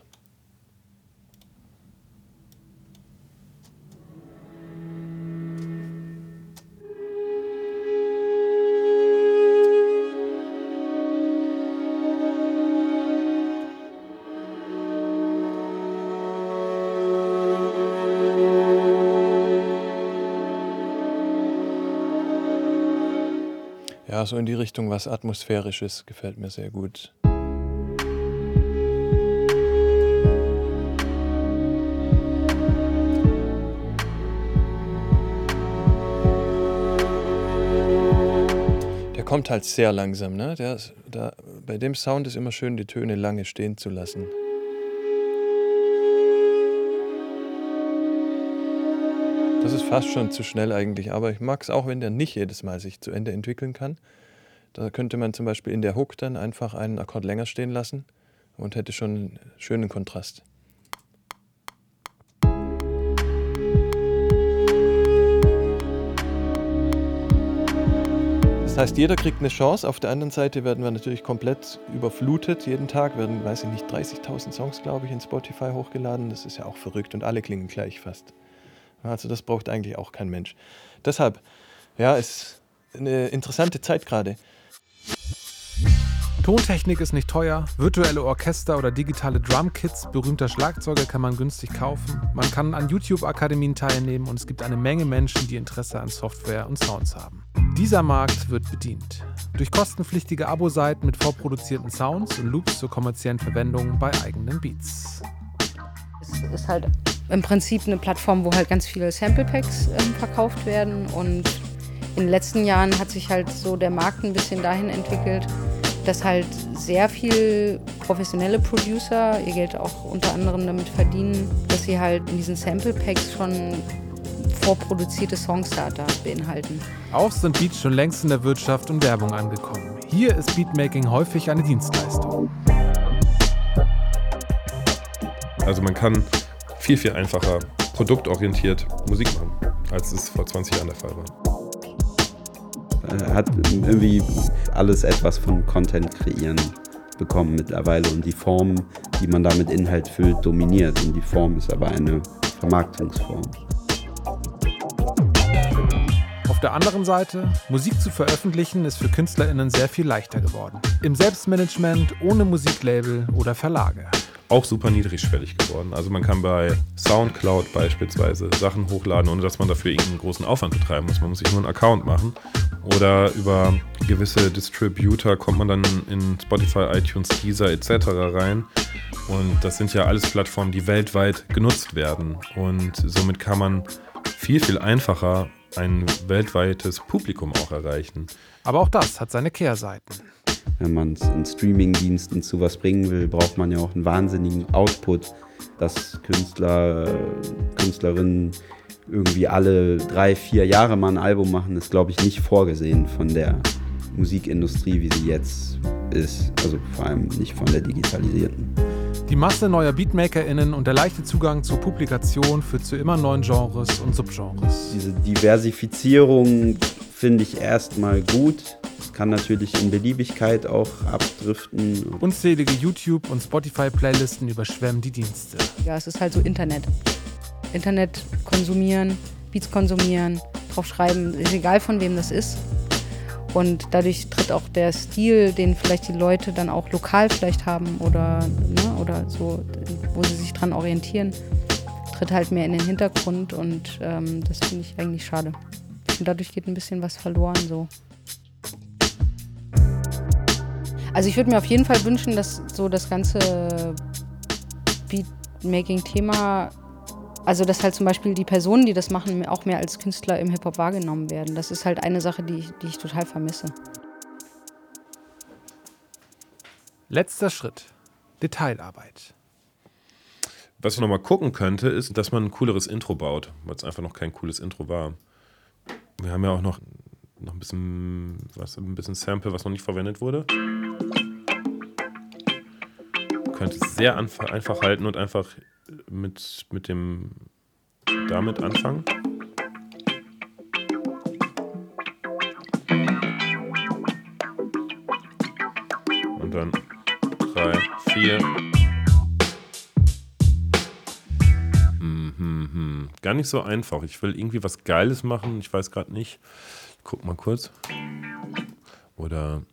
Ja, so in die Richtung was Atmosphärisches gefällt mir sehr gut. Der kommt halt sehr langsam, ne? Der, der, bei dem Sound ist immer schön, die Töne lange stehen zu lassen. Das ist fast schon zu schnell eigentlich, aber ich mag es auch, wenn der nicht jedes Mal sich zu Ende entwickeln kann. Da könnte man zum Beispiel in der Hook dann einfach einen Akkord länger stehen lassen und hätte schon einen schönen Kontrast. Das heißt, jeder kriegt eine Chance. Auf der anderen Seite werden wir natürlich komplett überflutet. Jeden Tag werden, weiß ich nicht, 30.000 Songs, glaube ich, in Spotify hochgeladen. Das ist ja auch verrückt und alle klingen gleich fast. Also das braucht eigentlich auch kein Mensch. Deshalb, ja, ist eine interessante Zeit gerade. Tontechnik ist nicht teuer, virtuelle Orchester oder digitale Drumkits berühmter Schlagzeuger kann man günstig kaufen. Man kann an YouTube-Akademien teilnehmen und es gibt eine Menge Menschen, die Interesse an Software und Sounds haben. Dieser Markt wird bedient. Durch kostenpflichtige Abo-Seiten mit vorproduzierten Sounds und Loops zur kommerziellen Verwendung bei eigenen Beats. Es ist halt im Prinzip eine Plattform, wo halt ganz viele Sample Packs ähm, verkauft werden. Und in den letzten Jahren hat sich halt so der Markt ein bisschen dahin entwickelt, dass halt sehr viel professionelle Producer ihr Geld auch unter anderem damit verdienen, dass sie halt in diesen Sample Packs schon vorproduzierte Songs da beinhalten. Auch sind Beats schon längst in der Wirtschaft und Werbung angekommen. Hier ist Beatmaking häufig eine Dienstleistung. Also man kann viel, viel einfacher produktorientiert Musik machen, als es vor 20 Jahren der Fall war. Hat irgendwie alles etwas von Content kreieren bekommen mittlerweile und die Form, die man damit Inhalt füllt, dominiert und die Form ist aber eine Vermarktungsform. Auf der anderen Seite, Musik zu veröffentlichen ist für KünstlerInnen sehr viel leichter geworden. Im Selbstmanagement, ohne Musiklabel oder Verlage auch super niedrigschwellig geworden. Also man kann bei Soundcloud beispielsweise Sachen hochladen, ohne dass man dafür irgendeinen großen Aufwand betreiben muss. Man muss sich nur einen Account machen. Oder über gewisse Distributor kommt man dann in Spotify, iTunes, Deezer etc. rein. Und das sind ja alles Plattformen, die weltweit genutzt werden. Und somit kann man viel, viel einfacher ein weltweites Publikum auch erreichen. Aber auch das hat seine Kehrseiten wenn man es in Streaming-Diensten zu was bringen will, braucht man ja auch einen wahnsinnigen Output, dass Künstler, Künstlerinnen irgendwie alle drei, vier Jahre mal ein Album machen, ist, glaube ich, nicht vorgesehen von der Musikindustrie, wie sie jetzt ist. Also vor allem nicht von der digitalisierten. Die Masse neuer BeatmakerInnen und der leichte Zugang zur Publikation führt zu immer neuen Genres und Subgenres. Diese Diversifizierung finde ich erstmal gut kann natürlich in Beliebigkeit auch abdriften. Unzählige YouTube- und Spotify-Playlisten überschwemmen die Dienste. Ja, es ist halt so Internet. Internet konsumieren, Beats konsumieren, drauf schreiben, ist egal von wem das ist. Und dadurch tritt auch der Stil, den vielleicht die Leute dann auch lokal vielleicht haben oder, ne, oder so, wo sie sich dran orientieren, tritt halt mehr in den Hintergrund und ähm, das finde ich eigentlich schade. Und dadurch geht ein bisschen was verloren so. Also ich würde mir auf jeden Fall wünschen, dass so das ganze Beatmaking-Thema, also dass halt zum Beispiel die Personen, die das machen, auch mehr als Künstler im Hip-Hop wahrgenommen werden. Das ist halt eine Sache, die ich, die ich total vermisse. Letzter Schritt. Detailarbeit. Was ich nochmal gucken könnte, ist, dass man ein cooleres Intro baut, weil es einfach noch kein cooles Intro war. Wir haben ja auch noch noch ein bisschen, was, ein bisschen Sample, was noch nicht verwendet wurde. Könnt es sehr einfach halten und einfach mit, mit dem damit anfangen. Und dann drei, vier. Hm, hm, hm. Gar nicht so einfach. Ich will irgendwie was Geiles machen. Ich weiß gerade nicht. Ich guck mal kurz. Oder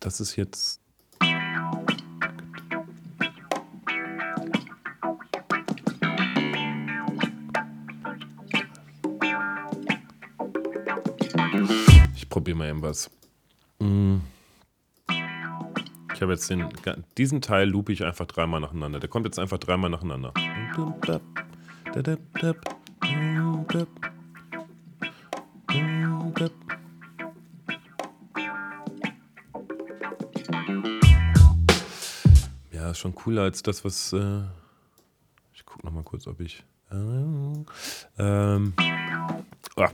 das ist jetzt probiere mal irgendwas. Mm. Ich habe jetzt den, diesen Teil loop ich einfach dreimal nacheinander. Der kommt jetzt einfach dreimal nacheinander. Ja, ist schon cooler als das, was. Äh ich gucke noch mal kurz, ob ich. Äh, ähm, oh,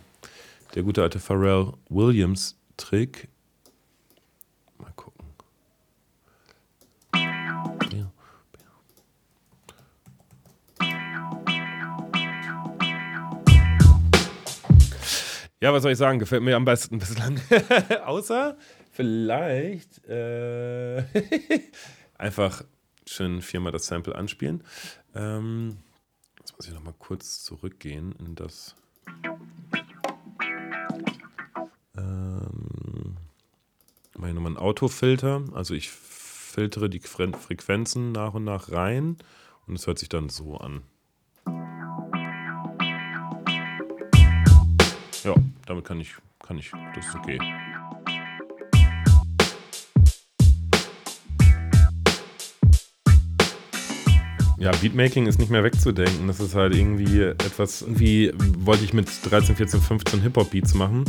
der gute alte Pharrell Williams Trick. Mal gucken. Ja, was soll ich sagen? Gefällt mir am besten bislang. [LAUGHS] Außer vielleicht äh, [LAUGHS] einfach schön viermal das Sample anspielen. Ähm, jetzt muss ich noch mal kurz zurückgehen in das mache ich nochmal einen Autofilter. Also ich filtere die Frequenzen nach und nach rein und es hört sich dann so an. Ja, damit kann ich, kann ich, das ist okay. Ja, Beatmaking ist nicht mehr wegzudenken. Das ist halt irgendwie etwas, irgendwie wollte ich mit 13, 14, 15 Hip-Hop-Beats machen.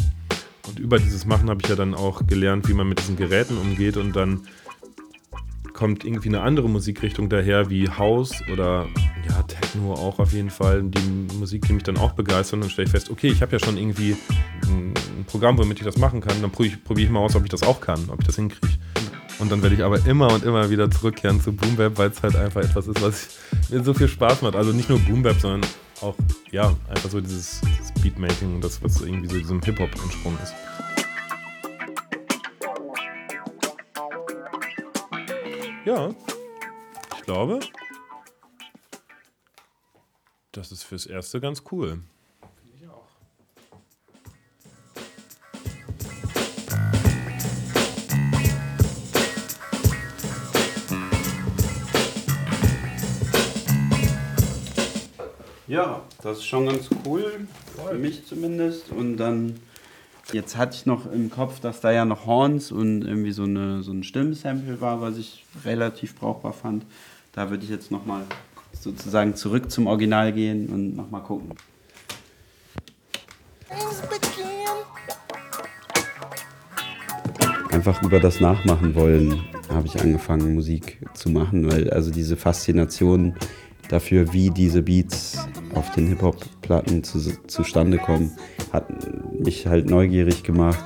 Und über dieses Machen habe ich ja dann auch gelernt, wie man mit diesen Geräten umgeht und dann kommt irgendwie eine andere Musikrichtung daher, wie House oder ja, Techno auch auf jeden Fall. Die Musik, die mich dann auch begeistert. Und dann stelle ich fest, okay, ich habe ja schon irgendwie ein, Programm, womit ich das machen kann. Dann probiere ich, probier ich mal aus, ob ich das auch kann, ob ich das hinkriege. Und dann werde ich aber immer und immer wieder zurückkehren zu Boom weil es halt einfach etwas ist, was mir so viel Spaß macht. Also nicht nur Boom sondern auch, ja, einfach so dieses, dieses Beatmaking und das, was irgendwie so diesem Hip-Hop entsprungen ist. Ja, ich glaube, das ist fürs Erste ganz cool. Das ist schon ganz cool, für mich zumindest. Und dann, jetzt hatte ich noch im Kopf, dass da ja noch Horns und irgendwie so, eine, so ein Stimmsample war, was ich relativ brauchbar fand. Da würde ich jetzt nochmal sozusagen zurück zum Original gehen und nochmal gucken. Einfach über das Nachmachen wollen habe ich angefangen, Musik zu machen, weil also diese Faszination dafür, wie diese Beats auf den Hip-Hop-Platten zu, zustande kommen, hat mich halt neugierig gemacht.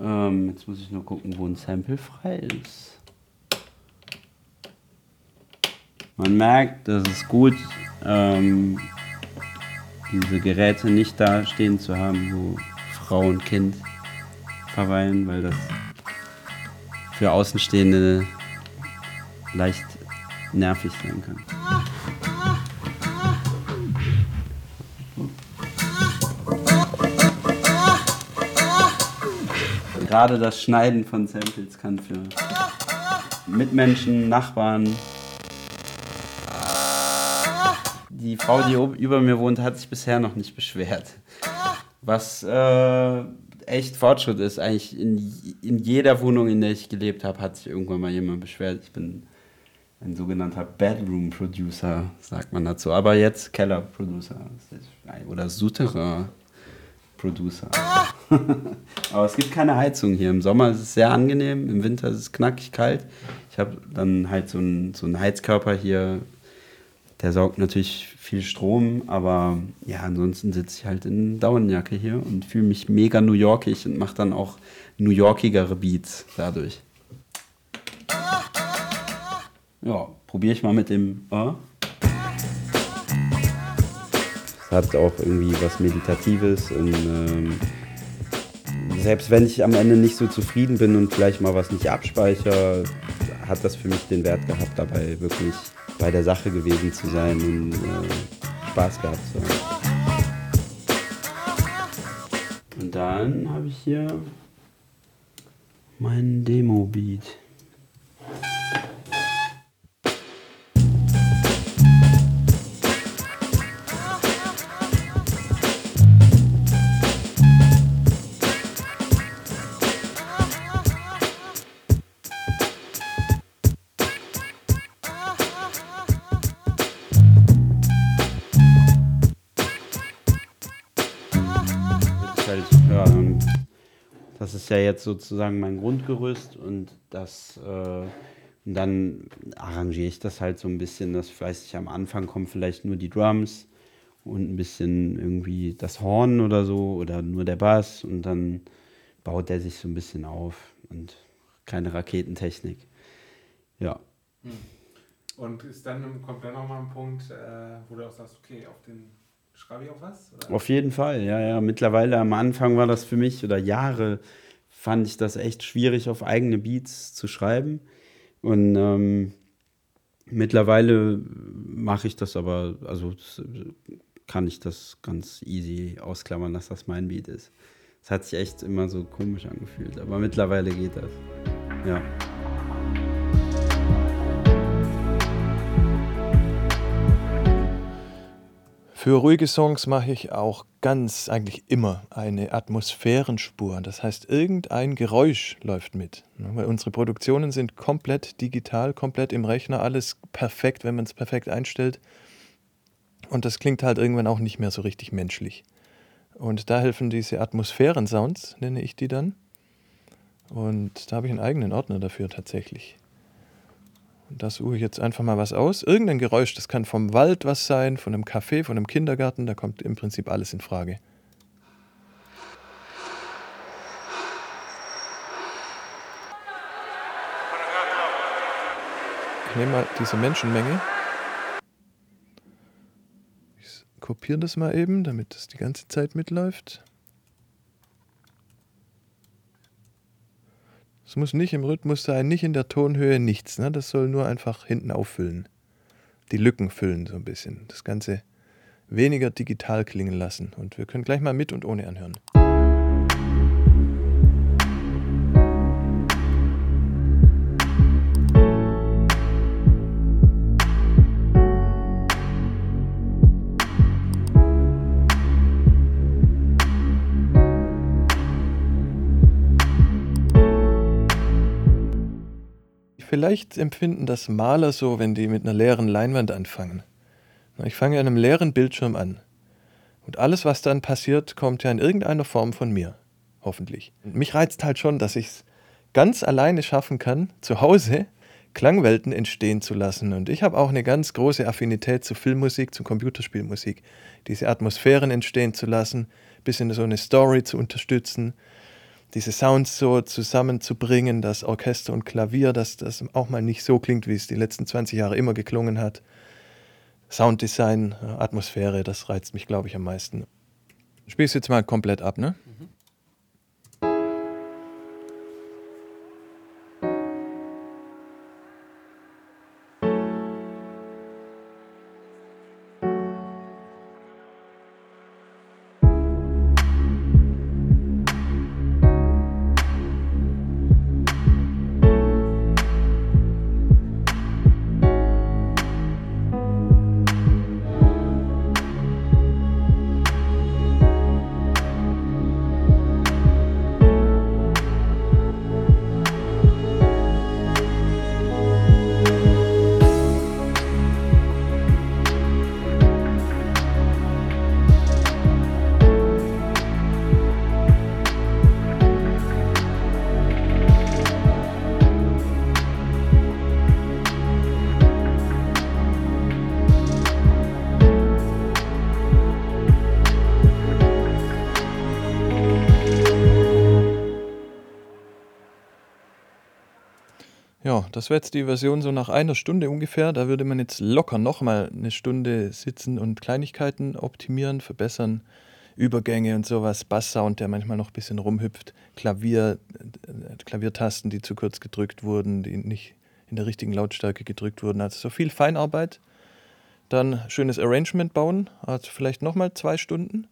Ähm, jetzt muss ich nur gucken, wo ein Sample frei ist. Man merkt, dass es gut ähm, diese Geräte nicht da stehen zu haben, wo Frau und Kind verweilen, weil das für Außenstehende leicht nervig sein kann. Gerade das Schneiden von Samples kann für Mitmenschen, Nachbarn. Die Frau, die über mir wohnt, hat sich bisher noch nicht beschwert. Was äh, echt Fortschritt ist. Eigentlich in, in jeder Wohnung, in der ich gelebt habe, hat sich irgendwann mal jemand beschwert. Ich bin ein sogenannter Bedroom Producer, sagt man dazu. Aber jetzt Keller Producer oder Souterrain Producer. [LAUGHS] Aber es gibt keine Heizung hier. Im Sommer ist es sehr angenehm, im Winter ist es knackig kalt. Ich habe dann halt so einen, so einen Heizkörper hier Der saugt natürlich viel Strom, aber ja, ansonsten sitze ich halt in Daunenjacke hier und fühle mich mega New Yorkig und mache dann auch New Yorkigere Beats dadurch. Ja, probiere ich mal mit dem A. Das hat auch irgendwie was Meditatives und ähm, selbst wenn ich am Ende nicht so zufrieden bin und vielleicht mal was nicht abspeichere, hat das für mich den Wert gehabt, dabei wirklich bei der Sache gewesen zu sein und äh, Spaß gehabt zu haben. Und dann habe ich hier meinen Demo-Beat. Ist ja jetzt sozusagen mein Grundgerüst und das äh, und dann arrangiere ich das halt so ein bisschen, dass weiß ich am Anfang kommen vielleicht nur die Drums und ein bisschen irgendwie das Horn oder so oder nur der Bass und dann baut der sich so ein bisschen auf und keine Raketentechnik. Ja. Hm. Und ist dann, kommt dann nochmal ein Punkt, äh, wo du auch sagst, okay, auf den schreibe ich auch was? Oder? Auf jeden Fall, ja, ja. Mittlerweile am Anfang war das für mich oder Jahre fand ich das echt schwierig, auf eigene Beats zu schreiben. Und ähm, mittlerweile mache ich das aber, also kann ich das ganz easy ausklammern, dass das mein Beat ist. Es hat sich echt immer so komisch angefühlt, aber mittlerweile geht das. Ja. Für ruhige Songs mache ich auch ganz eigentlich immer eine Atmosphärenspur. Das heißt, irgendein Geräusch läuft mit. Weil unsere Produktionen sind komplett digital, komplett im Rechner, alles perfekt, wenn man es perfekt einstellt. Und das klingt halt irgendwann auch nicht mehr so richtig menschlich. Und da helfen diese Atmosphärensounds, nenne ich die dann. Und da habe ich einen eigenen Ordner dafür tatsächlich. Da suche ich jetzt einfach mal was aus. Irgendein Geräusch, das kann vom Wald was sein, von einem Café, von einem Kindergarten, da kommt im Prinzip alles in Frage. Ich nehme mal diese Menschenmenge. Ich kopiere das mal eben, damit das die ganze Zeit mitläuft. Es muss nicht im Rhythmus sein, nicht in der Tonhöhe, nichts. Ne? Das soll nur einfach hinten auffüllen. Die Lücken füllen so ein bisschen. Das Ganze weniger digital klingen lassen. Und wir können gleich mal mit und ohne anhören. Vielleicht empfinden das Maler so, wenn die mit einer leeren Leinwand anfangen. Ich fange an einem leeren Bildschirm an. Und alles, was dann passiert, kommt ja in irgendeiner Form von mir. Hoffentlich. Mich reizt halt schon, dass ich es ganz alleine schaffen kann, zu Hause Klangwelten entstehen zu lassen. Und ich habe auch eine ganz große Affinität zu Filmmusik, zu Computerspielmusik. Diese Atmosphären entstehen zu lassen, bis in so eine Story zu unterstützen diese Sounds so zusammenzubringen, das Orchester und Klavier, dass das auch mal nicht so klingt, wie es die letzten 20 Jahre immer geklungen hat. Sounddesign, Atmosphäre, das reizt mich, glaube ich, am meisten. Spielst jetzt mal komplett ab, ne? Das wäre jetzt die Version so nach einer Stunde ungefähr. Da würde man jetzt locker nochmal eine Stunde sitzen und Kleinigkeiten optimieren, verbessern. Übergänge und sowas, Basssound, der manchmal noch ein bisschen rumhüpft, Klavier, äh, Klaviertasten, die zu kurz gedrückt wurden, die nicht in der richtigen Lautstärke gedrückt wurden. Also so viel Feinarbeit. Dann schönes Arrangement bauen, also vielleicht nochmal zwei Stunden.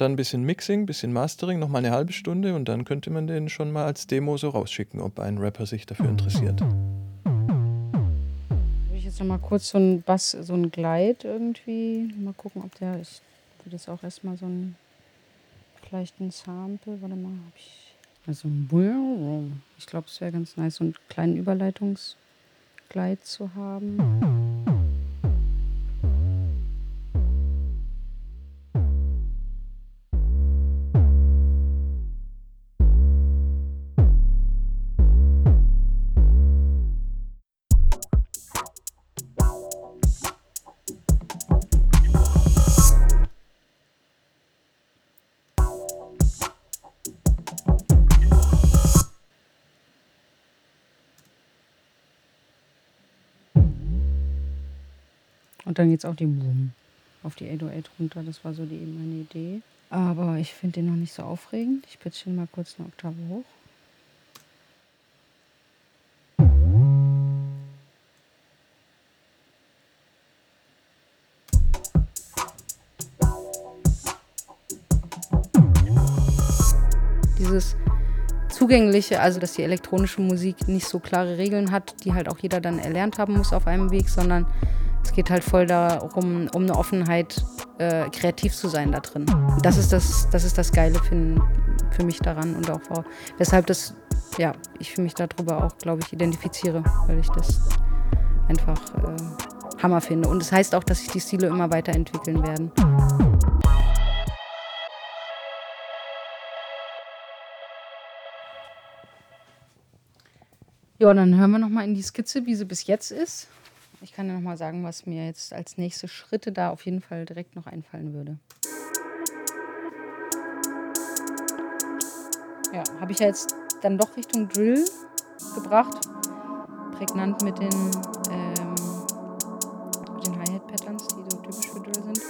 Dann ein bisschen Mixing, ein bisschen Mastering, nochmal eine halbe Stunde und dann könnte man den schon mal als Demo so rausschicken, ob ein Rapper sich dafür interessiert. Will ich jetzt noch mal kurz so ein Bass, so ein Glide irgendwie. Mal gucken, ob der. Ich würde jetzt auch erstmal so ein. Vielleicht ein Sample. Warte mal, hab ich. Also. Ich glaube, es wäre ganz nice, so einen kleinen Überleitungsglide zu haben. Und dann geht's auf die Boom, auf die 808 runter. Das war so die meine Idee. Aber ich finde den noch nicht so aufregend. Ich pitch ihn mal kurz eine Oktave hoch. Dieses zugängliche, also dass die elektronische Musik nicht so klare Regeln hat, die halt auch jeder dann erlernt haben muss auf einem Weg, sondern es geht halt voll darum, um eine Offenheit, äh, kreativ zu sein da drin. Das ist das, das, ist das Geile für, für mich daran und auch weshalb das, ja, ich mich darüber auch, glaube ich, identifiziere, weil ich das einfach äh, Hammer finde. Und das heißt auch, dass sich die Stile immer weiterentwickeln werden. Ja, dann hören wir nochmal in die Skizze, wie sie bis jetzt ist. Ich kann ja nochmal sagen, was mir jetzt als nächste Schritte da auf jeden Fall direkt noch einfallen würde. Ja, habe ich ja jetzt dann doch Richtung Drill gebracht. Prägnant mit den, ähm, den Hi-Hat-Patterns, die so typisch für Drill sind.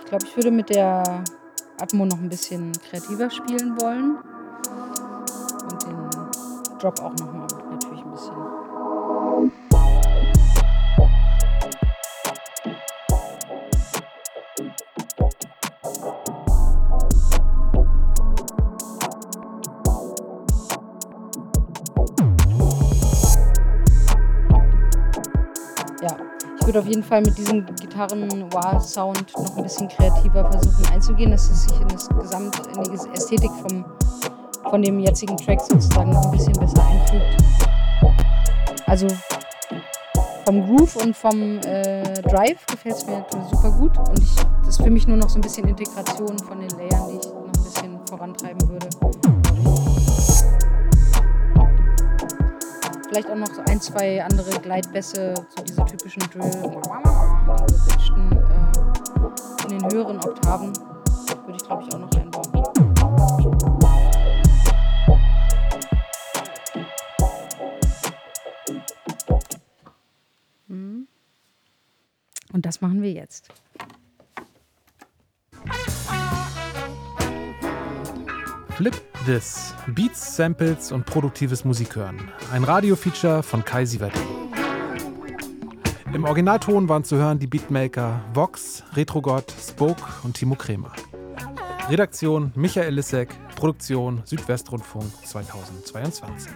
Ich glaube, ich würde mit der Atmo noch ein bisschen kreativer spielen wollen. Drop auch nochmal natürlich ein bisschen. Ja, ich würde auf jeden Fall mit diesem Gitarren-Wah-Sound noch ein bisschen kreativer versuchen einzugehen, dass es sich in das Gesamt, in die Ästhetik vom, von dem jetzigen Track sozusagen noch ein bisschen besser einfügt. Also vom Groove und vom äh, Drive gefällt es mir super gut und ich, das ist für mich nur noch so ein bisschen Integration von den Layern, die ich noch ein bisschen vorantreiben würde. Vielleicht auch noch so ein, zwei andere Gleitbässe, so diese typischen Drill, die gewünschten äh, in den höheren Oktaven, würde ich glaube ich auch noch Das machen wir jetzt. Flip This. Beats, Samples und produktives Musikhören. Ein Radiofeature von Kai Sievert. Im Originalton waren zu hören die Beatmaker Vox, Retrogod, Spoke und Timo Kremer. Redaktion Michael Lissek, Produktion Südwestrundfunk 2022.